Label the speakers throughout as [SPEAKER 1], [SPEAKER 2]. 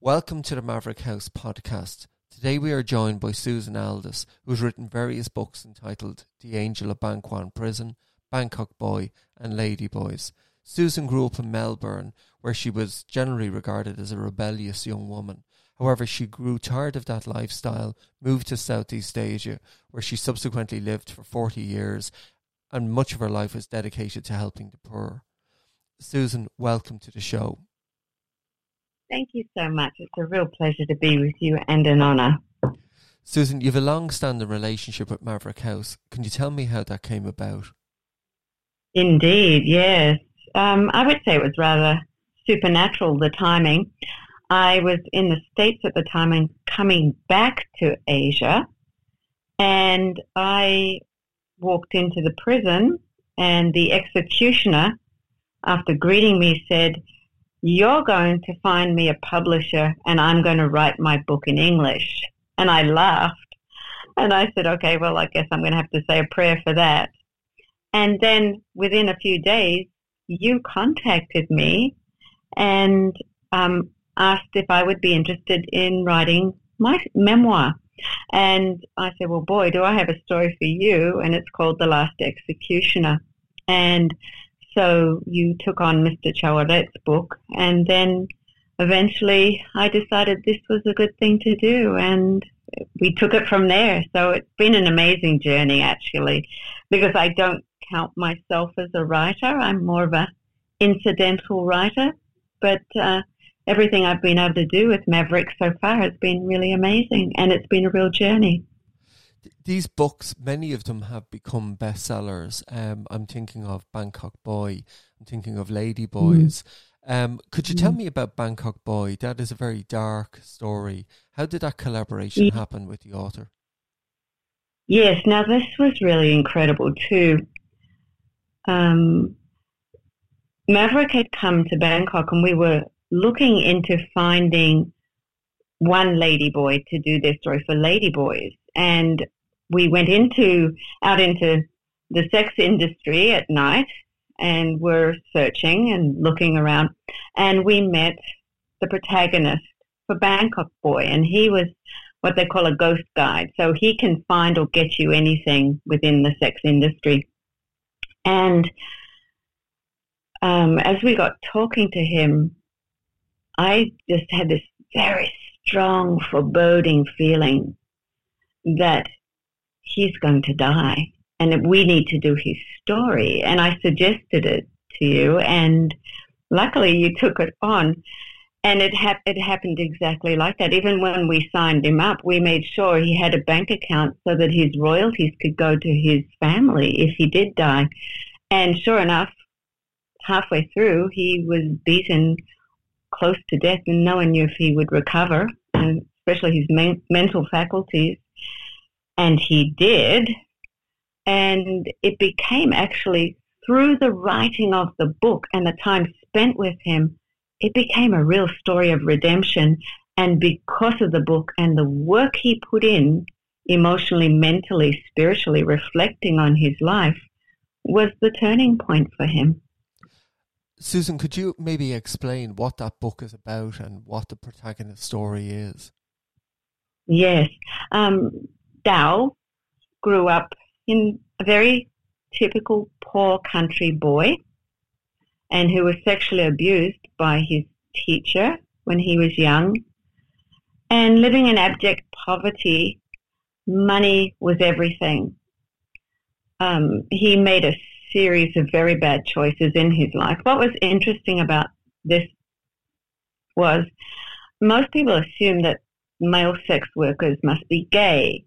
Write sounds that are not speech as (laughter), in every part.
[SPEAKER 1] Welcome to the Maverick House podcast. Today we are joined by Susan Aldous, who has written various books entitled The Angel of Bang Kwang Prison, Bangkok Boy, and Lady Boys. Susan grew up in Melbourne, where she was generally regarded as a rebellious young woman. However, she grew tired of that lifestyle, moved to Southeast Asia, where she subsequently lived for 40 years, and much of her life was dedicated to helping the poor. Susan, welcome to the show.
[SPEAKER 2] Thank you so much. It's a real pleasure to be with you and an honour.
[SPEAKER 1] Susan, you have a long standing relationship with Maverick House. Can you tell me how that came about?
[SPEAKER 2] Indeed, yes. Um, I would say it was rather supernatural, the timing. I was in the States at the time and coming back to Asia, and I walked into the prison, and the executioner, after greeting me, said, you're going to find me a publisher and I'm going to write my book in English. And I laughed. And I said, okay, well, I guess I'm going to have to say a prayer for that. And then within a few days, you contacted me and um, asked if I would be interested in writing my memoir. And I said, well, boy, do I have a story for you. And it's called The Last Executioner. And so you took on Mr. Chavoret's book, and then eventually I decided this was a good thing to do, and we took it from there. So it's been an amazing journey, actually, because I don't count myself as a writer. I'm more of a incidental writer, but uh, everything I've been able to do with Maverick so far has been really amazing, and it's been a real journey
[SPEAKER 1] these books, many of them have become bestsellers. Um, I'm thinking of Bangkok Boy. I'm thinking of Lady Boys. Mm. Um, could you mm. tell me about Bangkok Boy? That is a very dark story. How did that collaboration yeah. happen with the author?
[SPEAKER 2] Yes, now this was really incredible too. Um, Maverick had come to Bangkok and we were looking into finding one lady boy to do their story for lady boys. And we went into out into the sex industry at night and were searching and looking around and we met the protagonist for Bangkok Boy and he was what they call a ghost guide. So he can find or get you anything within the sex industry. And um, as we got talking to him, I just had this very strong foreboding feeling that he's going to die and we need to do his story. And I suggested it to you, and luckily you took it on. And it, it happened exactly like that. Even when we signed him up, we made sure he had a bank account so that his royalties could go to his family if he did die. And sure enough, halfway through, he was beaten close to death, and no one knew if he would recover, and especially his men- mental faculties. And he did. And it became actually through the writing of the book and the time spent with him, it became a real story of redemption. And because of the book and the work he put in, emotionally, mentally, spiritually, reflecting on his life, was the turning point for him.
[SPEAKER 1] Susan, could you maybe explain what that book is about and what the protagonist story is?
[SPEAKER 2] Yes. Um, Dao grew up in a very typical poor country boy and who was sexually abused by his teacher when he was young. And living in abject poverty, money was everything. Um, he made a series of very bad choices in his life. What was interesting about this was most people assume that male sex workers must be gay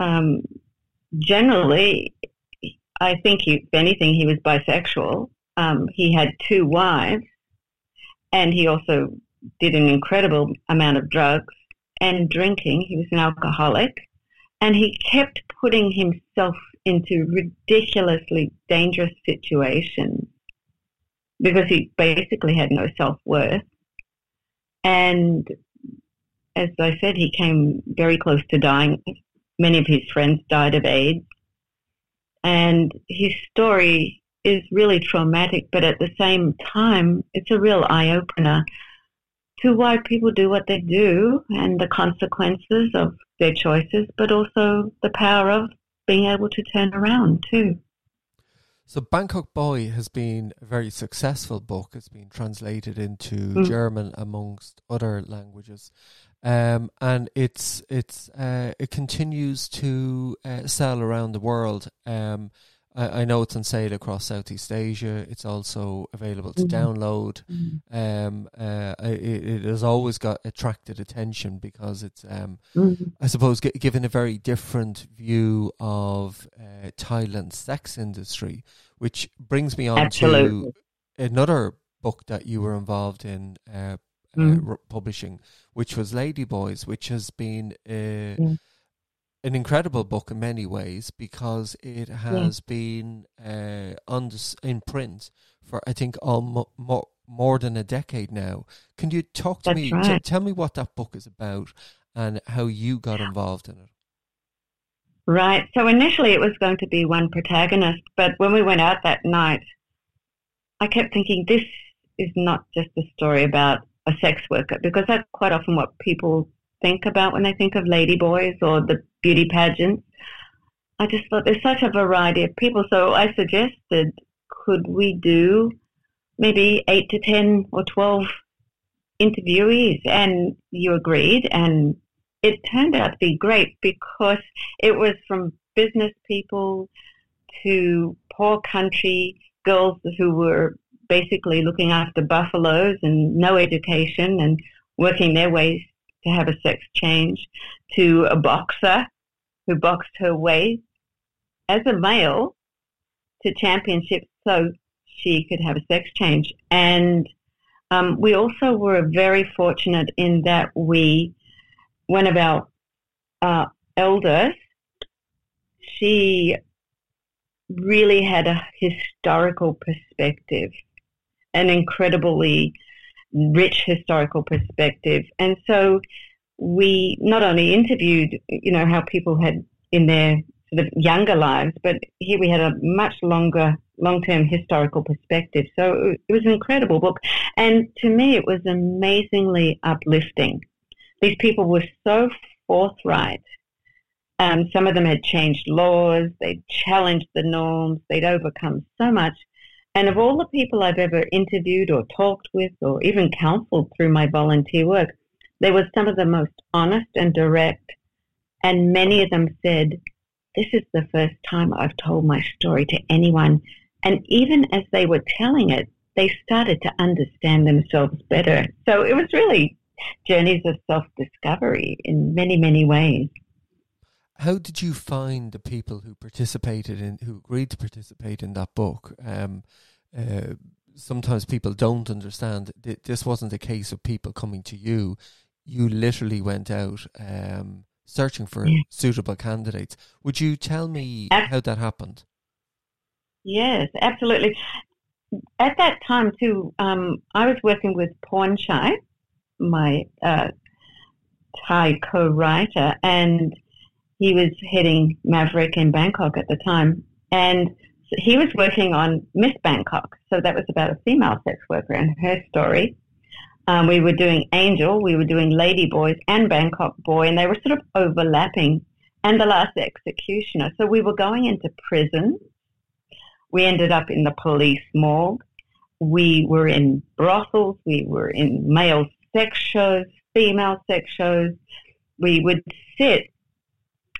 [SPEAKER 2] um, generally, I think, he, if anything, he was bisexual. Um, he had two wives, and he also did an incredible amount of drugs and drinking. He was an alcoholic, and he kept putting himself into ridiculously dangerous situations because he basically had no self worth. And as I said, he came very close to dying Many of his friends died of AIDS. And his story is really traumatic, but at the same time, it's a real eye opener to why people do what they do and the consequences of their choices, but also the power of being able to turn around too.
[SPEAKER 1] So Bangkok Boy has been a very successful book. It's been translated into mm. German amongst other languages, um, and it's it's uh, it continues to uh, sell around the world. Um, I, I, know it's on sale across Southeast Asia. It's also available to mm-hmm. download. Mm-hmm. Um, uh, it, it, has always got attracted attention because it's, um, mm-hmm. I suppose, g- given a very different view of uh, Thailand's sex industry, which brings me on Absolutely. to another book that you were involved in. Uh, mm. publishing, which was Ladyboys, which has been uh, mm. an incredible book in many ways because it has yeah. been uh, on this, in print for I think all more more than a decade now. Can you talk to
[SPEAKER 2] That's
[SPEAKER 1] me?
[SPEAKER 2] Right.
[SPEAKER 1] T- tell me what that book is about and how you got involved in it.
[SPEAKER 2] Right. So initially it was going to be one protagonist, but when we went out that night, I kept thinking this is not just a story about a sex worker because that's quite often what people think about when they think of ladyboys or the beauty pageants. I just thought there's such a variety of people, so I suggested could we do maybe eight to ten or twelve interviewees, and you agreed, and it turned out to be great because it was from business people to poor country girls who were basically looking after buffaloes and no education and working their way to have a sex change to a boxer who boxed her way as a male to championships so she could have a sex change. And um, we also were very fortunate in that we, one of our uh, elders, she really had a historical perspective an incredibly rich historical perspective. And so we not only interviewed, you know, how people had in their sort of younger lives, but here we had a much longer, long-term historical perspective. So it was an incredible book. And to me, it was amazingly uplifting. These people were so forthright. Um, some of them had changed laws. They'd challenged the norms. They'd overcome so much. And of all the people I've ever interviewed or talked with or even counseled through my volunteer work, they were some of the most honest and direct. And many of them said, this is the first time I've told my story to anyone. And even as they were telling it, they started to understand themselves better. So it was really journeys of self-discovery in many, many ways.
[SPEAKER 1] How did you find the people who participated in, who agreed to participate in that book? Um, uh, sometimes people don't understand. That this wasn't a case of people coming to you. You literally went out um, searching for yeah. suitable candidates. Would you tell me how that happened?
[SPEAKER 2] Yes, absolutely. At that time, too, um, I was working with Pornchai, my uh, Thai co-writer, and he was heading Maverick in Bangkok at the time. And he was working on Miss Bangkok. So that was about a female sex worker and her story. Um, we were doing Angel, we were doing Lady Boys and Bangkok Boy, and they were sort of overlapping. And The Last Executioner. So we were going into prison. We ended up in the police morgue. We were in brothels. We were in male sex shows, female sex shows. We would sit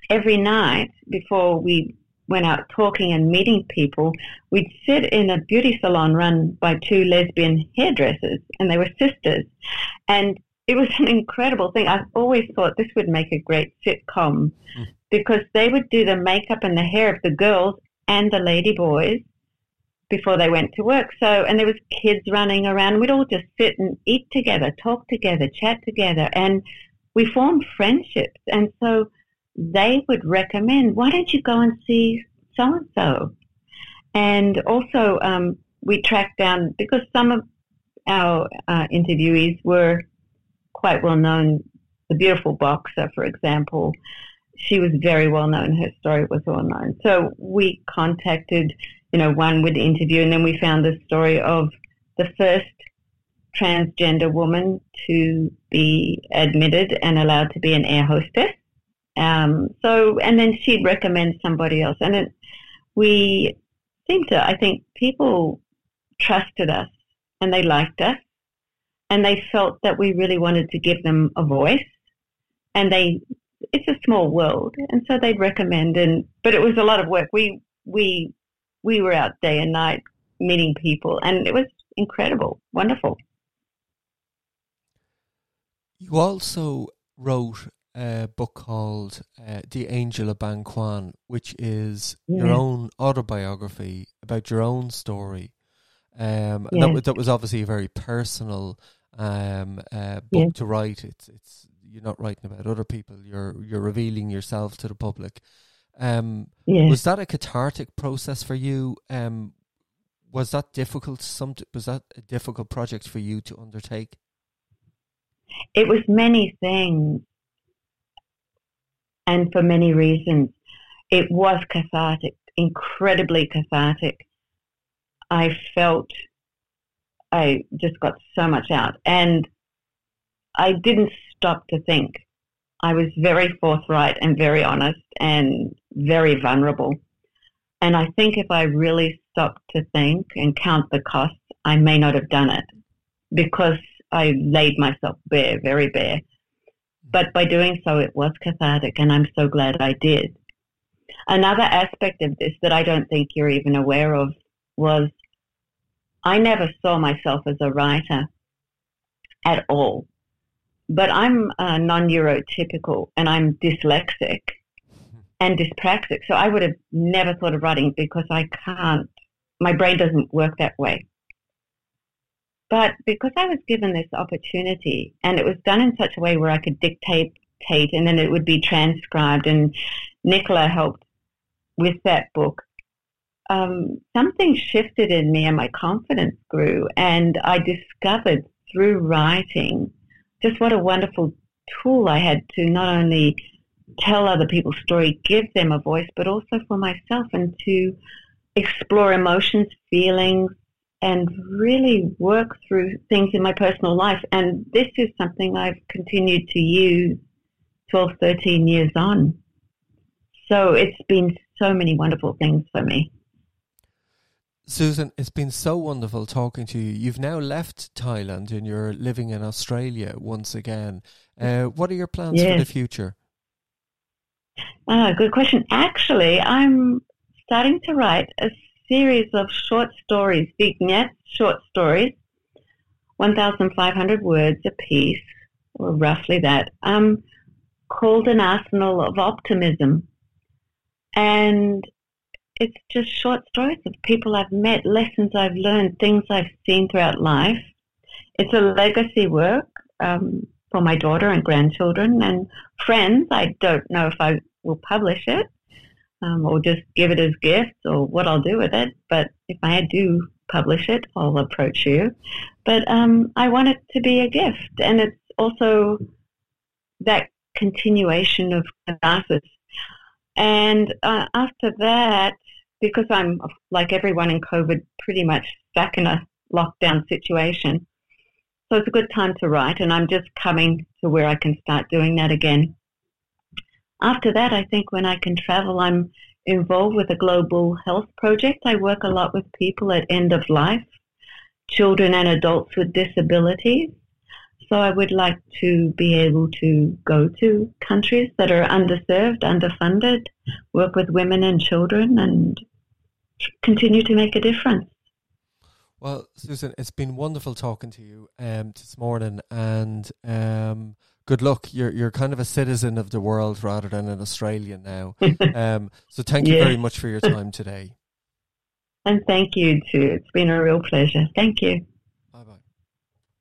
[SPEAKER 2] every night before we went out talking and meeting people, we'd sit in a beauty salon run by two lesbian hairdressers, and they were sisters. And it was (laughs) an incredible thing. I always thought this would make a great sitcom mm. because they would do the makeup and the hair of the girls and the lady boys before they went to work. So, and there was kids running around. We'd all just sit and eat together, talk together, chat together, and we formed friendships. And so they would recommend, why don't you go and see so and so? And also, um, we tracked down because some of our uh, interviewees were quite well known. The beautiful boxer, for example, she was very well known. Her story was well known. So we contacted, you know, one with the interview, and then we found the story of the first transgender woman to be admitted and allowed to be an air hostess. Um, so, and then she'd recommend somebody else. And it, we seemed to, I think people trusted us and they liked us and they felt that we really wanted to give them a voice and they, it's a small world. And so they'd recommend and, but it was a lot of work. We, we, we were out day and night meeting people and it was incredible, wonderful.
[SPEAKER 1] You also wrote a book called uh, The Angel of Bang Kwang, which is yeah. your own autobiography about your own story. Um, yeah. that, that was obviously a very personal um, uh, book yeah. to write. It's it's you're not writing about other people. You're you're revealing yourself to the public. Um, Was that a cathartic process for you? Um, was that difficult? Some was that a difficult project for you to undertake?
[SPEAKER 2] It was many things, and for many reasons. It was cathartic, incredibly cathartic. I felt I just got so much out, and I didn't stop to think. I was very forthright and very honest and very vulnerable. And I think if I really stopped to think and count the costs, I may not have done it because I laid myself bare, very bare. But by doing so, it was cathartic, and I'm so glad I did. Another aspect of this that I don't think you're even aware of was I never saw myself as a writer at all. But I'm uh, non neurotypical and I'm dyslexic (laughs) and dyspraxic. So I would have never thought of writing because I can't, my brain doesn't work that way. But because I was given this opportunity and it was done in such a way where I could dictate and then it would be transcribed and Nicola helped with that book, um, something shifted in me and my confidence grew. And I discovered through writing just what a wonderful tool I had to not only tell other people's story, give them a voice, but also for myself and to explore emotions, feelings, and really work through things in my personal life. And this is something I've continued to use 12, 13 years on. So it's been so many wonderful things for me.
[SPEAKER 1] Susan, it's been so wonderful talking to you. You've now left Thailand and you're living in Australia once again. Uh, what are your plans yes. for the future?
[SPEAKER 2] Ah, good question. Actually, I'm starting to write a series of short stories, vignettes, short stories, 1,500 words a piece, or roughly that, um, called An Arsenal of Optimism. And it's just short stories of people I've met, lessons I've learned, things I've seen throughout life. It's a legacy work um, for my daughter and grandchildren and friends. I don't know if I will publish it um, or just give it as gifts or what I'll do with it. But if I do publish it, I'll approach you. But um, I want it to be a gift, and it's also that continuation of catharsis. And uh, after that, because I'm like everyone in COVID, pretty much stuck in a lockdown situation. So it's a good time to write, and I'm just coming to where I can start doing that again after that, I think when I can travel, I'm involved with a global health project. I work a lot with people at end of life, children and adults with disabilities. So I would like to be able to go to countries that are underserved, underfunded, work with women and children and continue to make a difference.
[SPEAKER 1] Well, Susan, it's been wonderful talking to you um, this morning and um, good luck. You're you're kind of a citizen of the world rather than an Australian now. (laughs) um, so thank you very much for your time today.
[SPEAKER 2] And thank you too. It's been a real pleasure. Thank you.